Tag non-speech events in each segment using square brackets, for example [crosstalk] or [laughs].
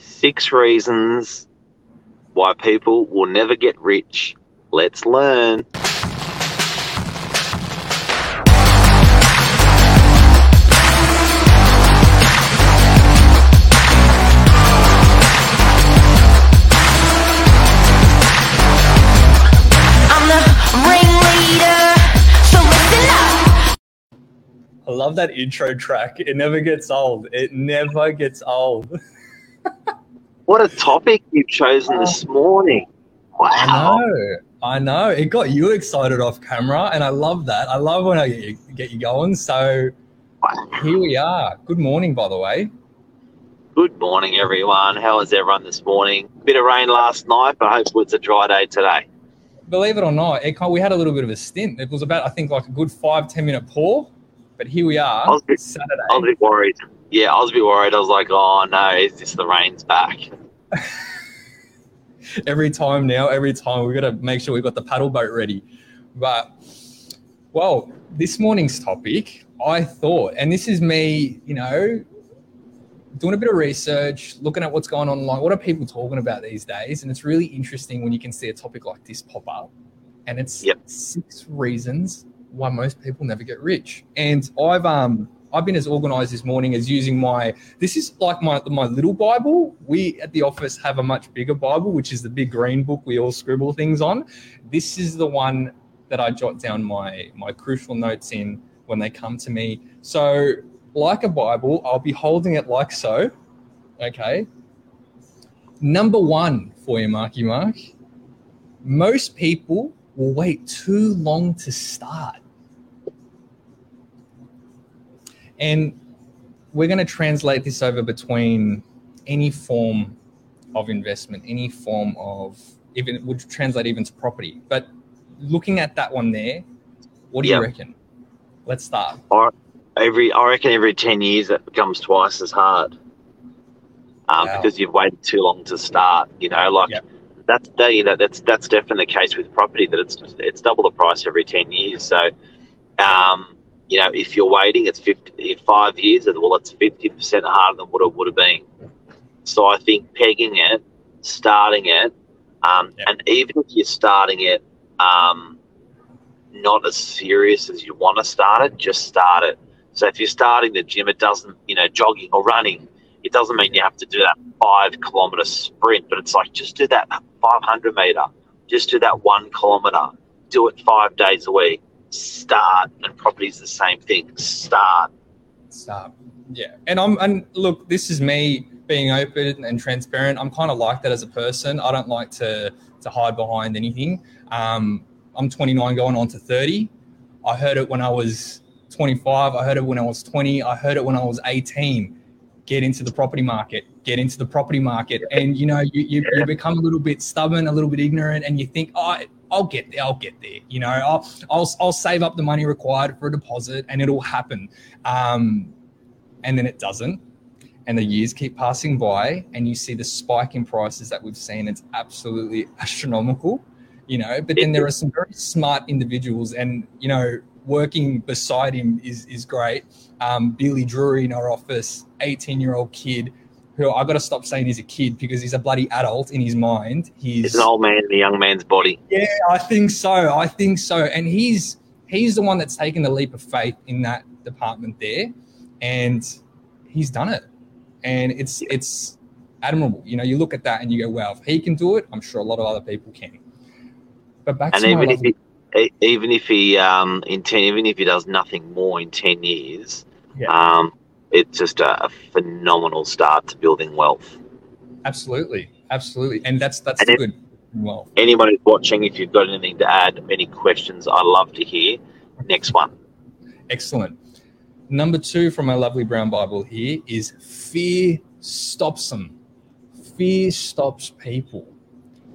Six reasons why people will never get rich. Let's learn. I'm the ringleader, so listen up. I love that intro track. It never gets old. It never gets old. [laughs] What a topic you've chosen this morning. I Wow. know. I know. It got you excited off camera, and I love that. I love when I get you, get you going. So here we are. Good morning, by the way. Good morning, everyone. How was everyone this morning? Bit of rain last night, but hopefully it's a dry day today. Believe it or not, it, we had a little bit of a stint. It was about, I think, like a good five ten minute pour, but here we are. I was a bit- Saturday. I was a bit worried. Yeah, I was a bit worried. I was like, oh no, is this the rain's back? [laughs] every time now, every time we've got to make sure we've got the paddle boat ready. But well, this morning's topic, I thought, and this is me, you know, doing a bit of research, looking at what's going on online. What are people talking about these days? And it's really interesting when you can see a topic like this pop up. And it's Yep. six reasons why most people never get rich. And I've um I've been as organized this morning as using my this is like my my little Bible. We at the office have a much bigger Bible, which is the big green book we all scribble things on. This is the one that I jot down my my crucial notes in when they come to me. So, like a Bible, I'll be holding it like so. Okay. Number one for you, Marky Mark. Most people will wait too long to start. And we're going to translate this over between any form of investment, any form of even it would translate even to property. But looking at that one there, what do Yeah. you reckon? Let's start. Every, I reckon every ten years it becomes twice as hard. Um, Wow. because you've waited too long to start. You know, like Yep. that's that, you know that's that's definitely the case with property that it's it's double the price every ten years. So, um, you know, if you're waiting, it's fifty in five years, well, it's fifty percent harder than what it would have been. So I think pegging it, starting it, um, Yep. and even if you're starting it, um, not as serious as you want to start it, just start it. So if you're starting the gym, it doesn't, you know, jogging or running, it doesn't mean you have to do that five kilometer sprint, but it's like just do that 500 meter, just do that one kilometer, do it five days a week, start. And property's the same thing, start. Start. Yeah. And I'm and look, this is me being open and transparent. I'm kind of like that as a person. I don't like to to hide behind anything. Um, I'm 29 going on to 30. I heard it when I was 25. I heard it when I was 20. I heard it when I was 18. Get into the property market. Get into the property market. And you know, you, you, you become a little bit stubborn, a little bit ignorant, and you think, oh, I'll get there. I'll get there. You know, I'll, I'll, I'll save up the money required for a deposit and it'll happen. Um, and then it doesn't. And the years keep passing by, and you see the spike in prices that we've seen. It's absolutely [laughs] astronomical, you know. But then there are some very smart individuals, and you know, working beside him is is great. Um, Billy Drury in our office, 18 year old kid, who I got to stop saying he's a kid because he's a bloody adult in his mind. He's It's an old man in a young man's body. yeah, I think so. I think so. And he's he's the one that's taken the leap of faith in that department there, and he's done it. And it's it's admirable. You know, you look at that and you go, "Wow, if he can do it, I'm sure a lot of other people can." But back And to even if he, even if he, um, in ten, even if he does nothing more in ten years, Yeah. um, it's just a, a phenomenal start to building wealth. absolutely, absolutely, and that's that's And good. Well, anyone who's watching, if you've got anything to add, any questions, I'd love to hear. Next one. Excellent. Number two from my lovely brown Bible here is fear stops them. Fear stops people.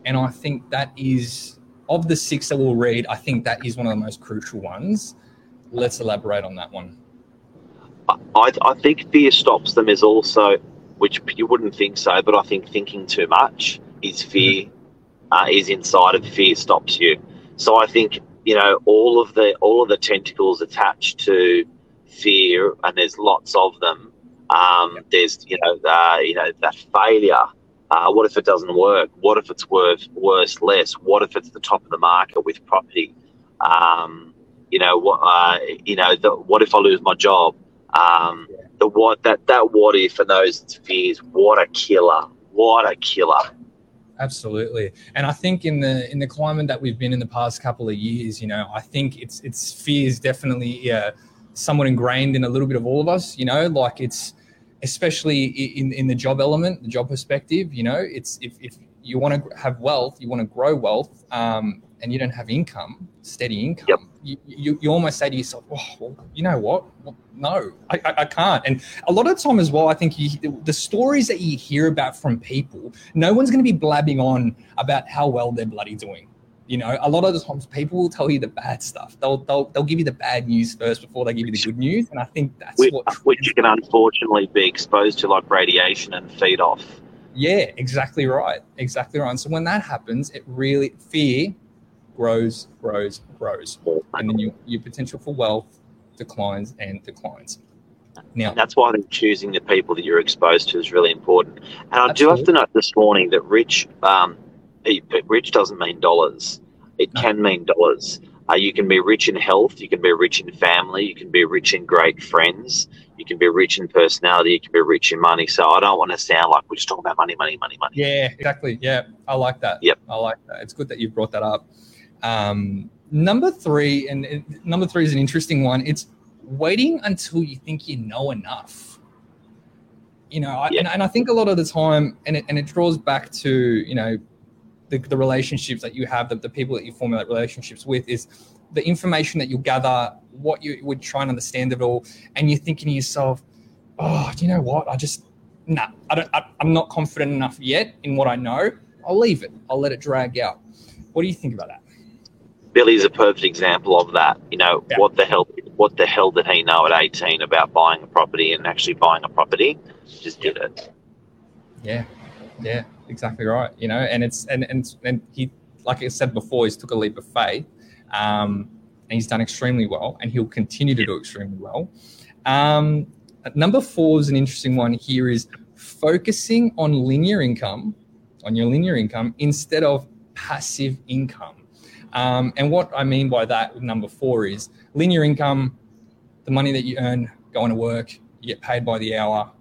And I think that is, of the six that we'll read, I think that is one of the most crucial ones. Let's elaborate on that one. I, I think fear stops them is also, which you wouldn't think so, but I think thinking too much is fear, uh, is inside of fear stops you. So I think you know all of the all of the tentacles attached to fear, and there's lots of them. Um, There's you know uh, you know that failure. Uh, what if it doesn't work? What if it's worth worse less? What if it's the top of the market with property? Um, you know what? Uh, you know the, what if I lose my job? Um, the what that that what if and those fears. What a killer! What a killer! Absolutely, and I think in the in the climate that we've been in the past couple of years, you know, I think it's it's fears definitely yeah, somewhat ingrained in a little bit of all of us. You know, like it's especially in in the job element, the job perspective. You know, it's if if you want to have wealth, you want to grow wealth, um, and you don't have income, steady income, Yep. You, you, you almost say to yourself, oh, well, you know what? Well, no, I, I, I can't. And a lot of the time as well, I think you, the stories that you hear about from people, no one's going to be blabbing on about how well they're bloody doing. You know, a lot of the times people will tell you the bad stuff. They'll, they'll, they'll give you the bad news first before they give you the good news. And I think that's Which, what which you can unfortunately be exposed to, like radiation and feed off. Yeah, exactly right. Exactly right. And so when that happens, it really fear grows, grows, grows, and then you, your potential for wealth declines and declines. Now, And that's why I think choosing the people that you're exposed to is really important. And I do have to note this morning that rich, um, it- rich doesn't mean dollars. It No. can mean dollars. Uh, you can be rich in health. You can be rich in family. You can be rich in great friends. You can be rich in personality. You can be rich in money. So I don't want to sound like we're just talking about money, money, money, money. yeah, exactly. Yeah, I like that. Yep. I like that. It's good that you brought that up. Um, number three, and it, number three is an interesting one. It's waiting until you think you know enough. You know, I, Yeah. and, and I think a lot of the time, and it, and it draws back to, you know, the, the relationships that you have, the, the people that you formulate relationships with, is the information that you gather, what you would try and understand of it all, and you're thinking to yourself, oh, do you know what? I just, nah, I don't, I, I'm not confident enough yet in what I know. I'll leave it. I'll let it drag out. What do you think about that? Billy's a perfect example of that. You know, Yeah. what the hell? What the hell did he know at 18 about buying a property and actually buying a property? Just did it. Yeah, yeah, exactly right. You know, and it's and and and he, like I said before, he's took a leap of faith, um, and he's done extremely well, and he'll continue to do extremely well. Um, number four is an interesting one. Here is focusing on linear income, on your linear income instead of passive income. Um, and what I mean by that with number four is linear income, the money that you earn going to work, you get paid by the hour,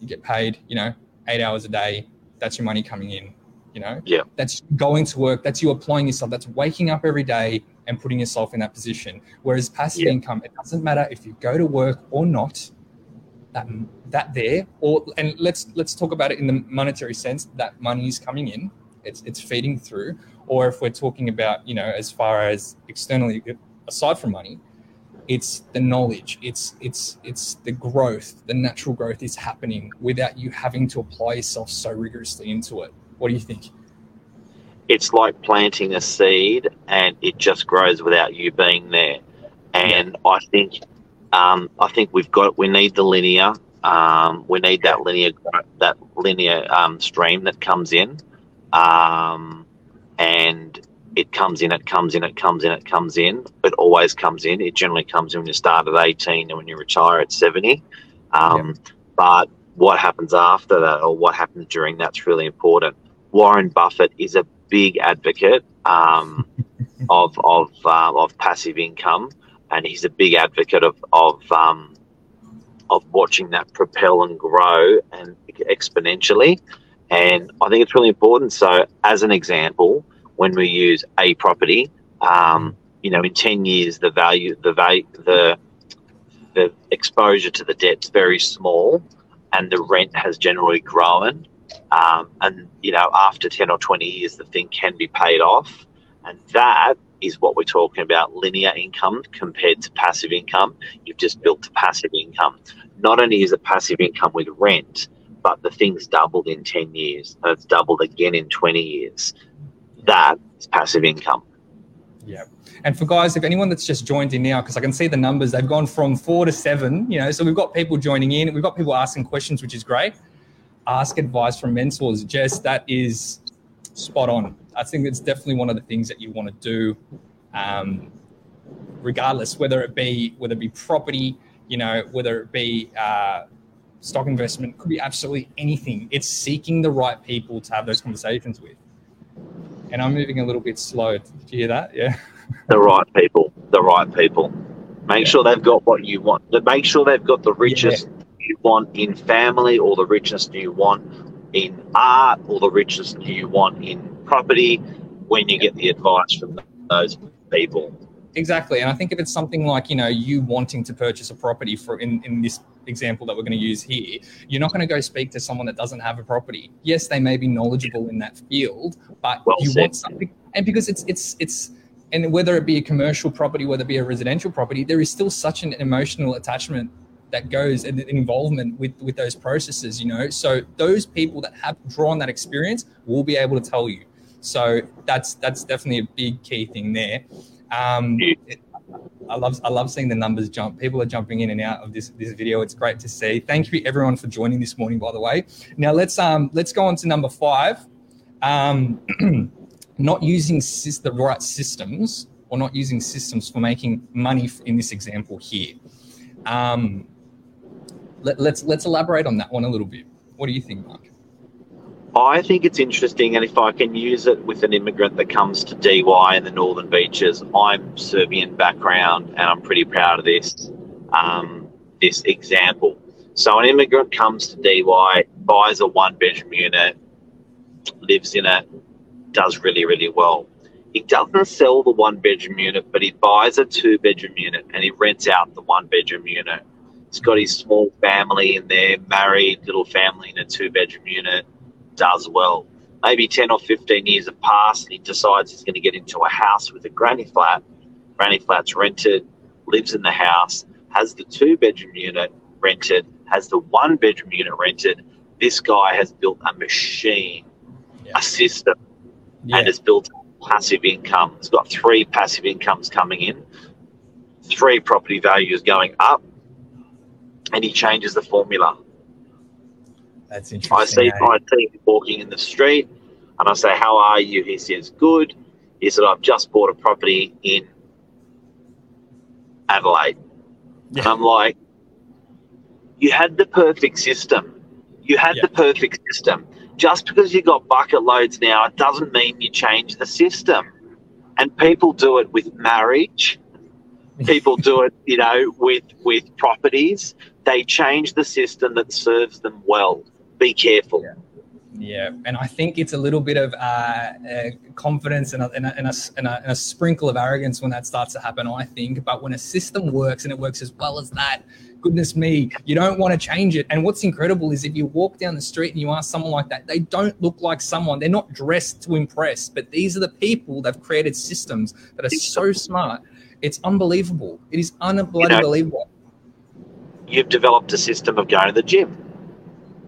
you get paid, you know, eight hours a day. That's your money coming in, you know? Yeah. That's going to work. That's you applying yourself. That's waking up every day and putting yourself in that position. Whereas passive Yeah. income, it doesn't matter if you go to work or not. That that there, or and let's let's talk about it in the monetary sense. That money is coming in. It's it's feeding through. Or if we're talking about, you know, as far as externally aside from money, it's the knowledge it's it's it's the growth the natural growth is happening without you having to apply yourself so rigorously into it what do you think It's like planting a seed and it just grows without you being there. And I think, um, I think we've got we need the linear. Um, we need that linear that linear um, stream that comes in, um, and it comes in, it comes in, it comes in, it comes in. It always comes in. It generally comes in when you start at eighteen and when you retire at seventy. Um, But what happens after that, or what happens during that's really important. Warren Buffett is a big advocate um, [laughs] of of uh, of passive income, and he's a big advocate of of um, of watching that propel and grow and exponentially. And I think it's really important. So, as an example, when we use a property, um, you know, in ten years, the value, the value, the the exposure to the debt's very small, and the rent has generally grown. Um, and you know, after ten or twenty years, the thing can be paid off, and that is what we're talking about: linear income compared to passive income. You've just built passive income. Not only is it passive income with rent, but the thing's doubled in ten years, and it's doubled again in twenty years. That is passive income. yeah. And for guys if anyone that's just joined in now because i can see the numbers they've gone from four to seven you know so we've got people joining in. We've got people asking questions which is great. Ask advice from mentors. Jess that is spot on. I think it's definitely one of the things that you want to do um, regardless whether it be whether it be property you know whether it be uh, stock investment, could be absolutely anything. It's seeking the right people to have those conversations with. And I'm moving a little bit slow. Did you hear that? Yeah. [laughs] The right people. The right people. Make sure they've got what you want. Make sure they've got the richest you want in family, or the richest you want in art, or the richest you want in property. When you get the advice from those people, Exactly. And I think if it's something like, you know, you wanting to purchase a property for in, in this example that we're going to use here, you're not going to go speak to someone that doesn't have a property. Yes, they may be knowledgeable in that field, but Well you said. want something and because it's it's it's and whether it be a commercial property, whether it be a residential property, there is still such an emotional attachment that goes and involvement with with those processes, you know. So those people that have drawn that experience will be able to tell you. So that's that's definitely a big key thing there. Um, it- I love I love seeing the numbers jump. People are jumping in and out of this this video. It's great to see. Thank you everyone for joining this morning. By the way, now let's um let's go on to number five. Um, [clears throat] not using sys- the right systems or not using systems for making money in this example here. Um, let, let's let's elaborate on that one a little bit. What do you think, Mark? I think it's interesting, and if I can use it with an immigrant that comes to Dee Why in the Northern Beaches, I'm Serbian background, and I'm pretty proud of this um, this example. So an immigrant comes to Dee Why, buys a one bedroom unit, lives in it, does really really well. He doesn't sell the one bedroom unit, but he buys a two bedroom unit and he rents out the one bedroom unit. He's got his small family in there, married little family in a two bedroom unit does well. Maybe 10 or 15 years have passed and he decides he's going to get into a house with a granny flat. Granny flat's rented, lives in the house, has the two bedroom unit rented, has the one bedroom unit rented. This guy has built a machine, Yeah. a system, and has built passive income. He's got three passive incomes coming in, three property values going up, and he changes the formula. That's I see, eh? See him walking in the street, and I say, "How are you?" He says, "Good." He said, "I've just bought a property in Adelaide," and I'm like, "You had the perfect system. You had Yeah. the perfect system. Just because you got bucket loads now, it doesn't mean you change the system." And people do it with marriage. [laughs] People do it, you know, with with properties. They change the system that serves them well. Be careful. Yeah. Yeah, and I think it's a little bit of uh, uh, confidence and a, and, a, and, a, and, a, and a sprinkle of arrogance when that starts to happen, I think. But when a system works and it works as well as that, goodness me, you don't want to change it. And what's incredible is if you walk down the street and you ask someone like that, they don't look like someone. They're not dressed to impress, but these are the people that have created systems that are so smart. It's unbelievable. It is unbelievable. You've developed a system of going to the gym.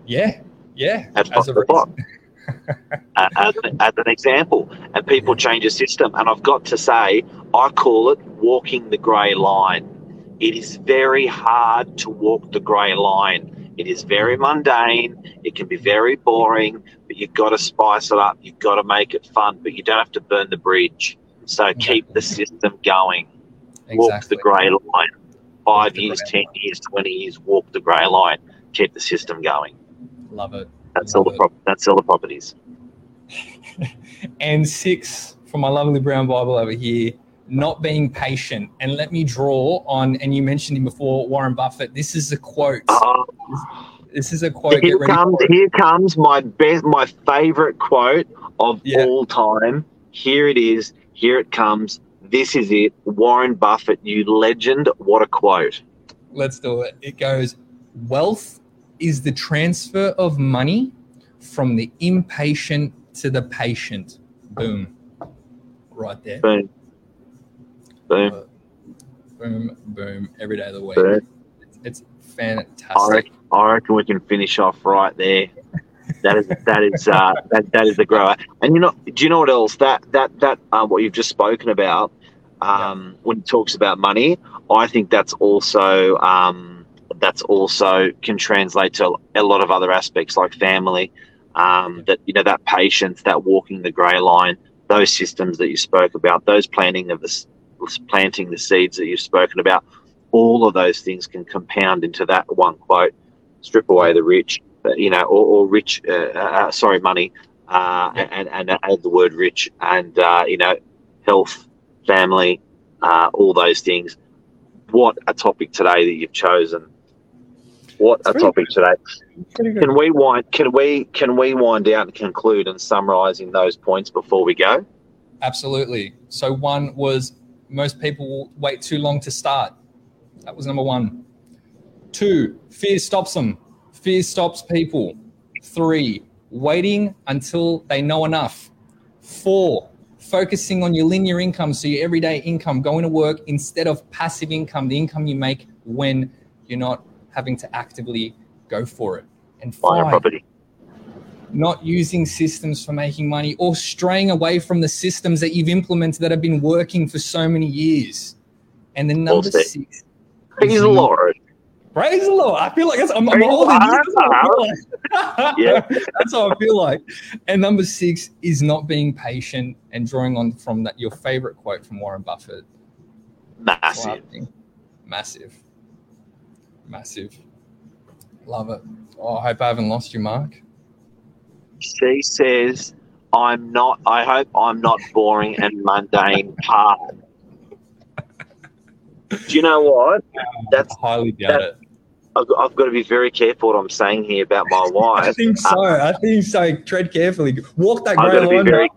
Yeah, yeah. That's as a the block. uh, as, as an example, and people change a system. And I've got to say, I call it walking the grey line. It is very hard to walk the grey line. It is very mundane. It can be very boring, but you've got to spice it up. You've got to make it fun, but you don't have to burn the bridge. So keep the system going. Walk the grey line. Five years, grey ten years, twenty years. Walk the grey line. Keep the system going. Love it. That's all the Love prop- that's all the properties. [laughs] And six from my lovely brown Bible over here, not being patient. And let me draw on, and you mentioned him before, Warren Buffett. This is a quote. Oh, This is a quote. here comes here comes my best my favorite quote of Yeah. all time. Here it is. Here it comes. This is it. Warren Buffett, you legend. What a quote. Let's do it. It goes Wealth is the transfer of money from the impatient to the patient. Boom. Right there. Boom. Boom. Boom, boom. Every day of the week. Boom. It's I fantastic. reckon, I reckon we can finish off right there. That is that is uh, that that is the grower. And you know, do you know what else? That that that uh, what you've just spoken about um, when it talks about money, I think that's also um, that's also can translate to a lot of other aspects like family. Um, that you know that patience, that walking the grey line, those systems that you spoke about, those planting of the planting the seeds that you've spoken about, all of those things can compound into that one quote. strip away the rich, uh, you know, or, or rich, uh, uh, sorry, money, uh, and, and add the word rich and, uh, you know, health, family, uh, all those things. What a topic today that you've chosen. What a It's topic today. Can we wind? Can we? Can we wind out and conclude and summarising those points before we go? Absolutely. So one was most people wait too long to start. That was number one. Two, fear stops them. Fear stops people. Three, waiting until they know enough. Four, focusing on your linear income, so your everyday income, going to work instead of passive income, the income you make when you're not having to actively go for it. And Buy a property. not using systems for making money or straying away from the systems that you've implemented that have been working for so many years. And then number six, Praise the Lord. praise the Lord. I feel like that's, I'm, I'm older than you. That's how like. [laughs] Yeah. [laughs] that's how I feel like. And number six is not being patient and drawing on from that your favorite quote from Warren Buffett. Massive. Massive. Massive. Love it. Oh, I hope I haven't lost you, Mark. She says, "I'm not. I hope I'm not boring and mundane." Part. Do you know what? That's I highly doubt it. I've got, I've got to be very careful what I'm saying here about my [laughs] wife. I think so. Um, I think so. Tread carefully. Walk that grey to be line. very,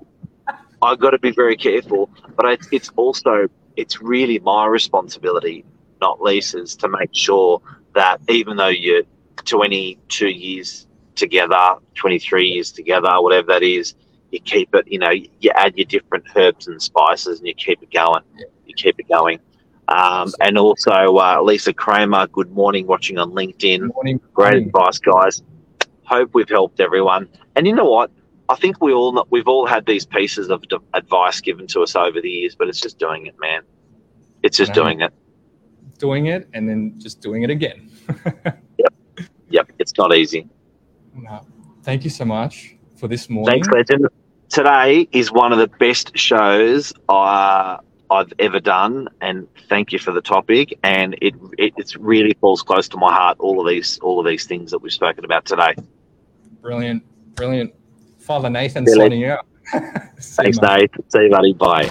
I've got to be very careful. But it's, it's also, it's really my responsibility, not Lisa's, to make sure that even though you're 22 years together, 23 years together, whatever that is, you keep it. You know, you add your different herbs and spices, and you keep it going. You keep it going. Um, and also, uh, Lisa Kramer, good morning, watching on LinkedIn. Morning. Great advice, guys. Hope we've helped everyone. And you know what? I think we all we've all had these pieces of d- advice given to us over the years, but it's just doing it, man. It's just doing it. Doing it and then just doing it again. [laughs] Yep, Yep. it's not easy. No. Thank you so much for this morning. Thanks, legend. Today is one of the best shows uh, I've ever done, and thank you for the topic. And it, it it's really falls close to my heart. All of these all of these things that we've spoken about today. Brilliant. Brilliant. Father Nathan Really? signing out. [laughs] Thanks, Nate. See you, buddy. Bye.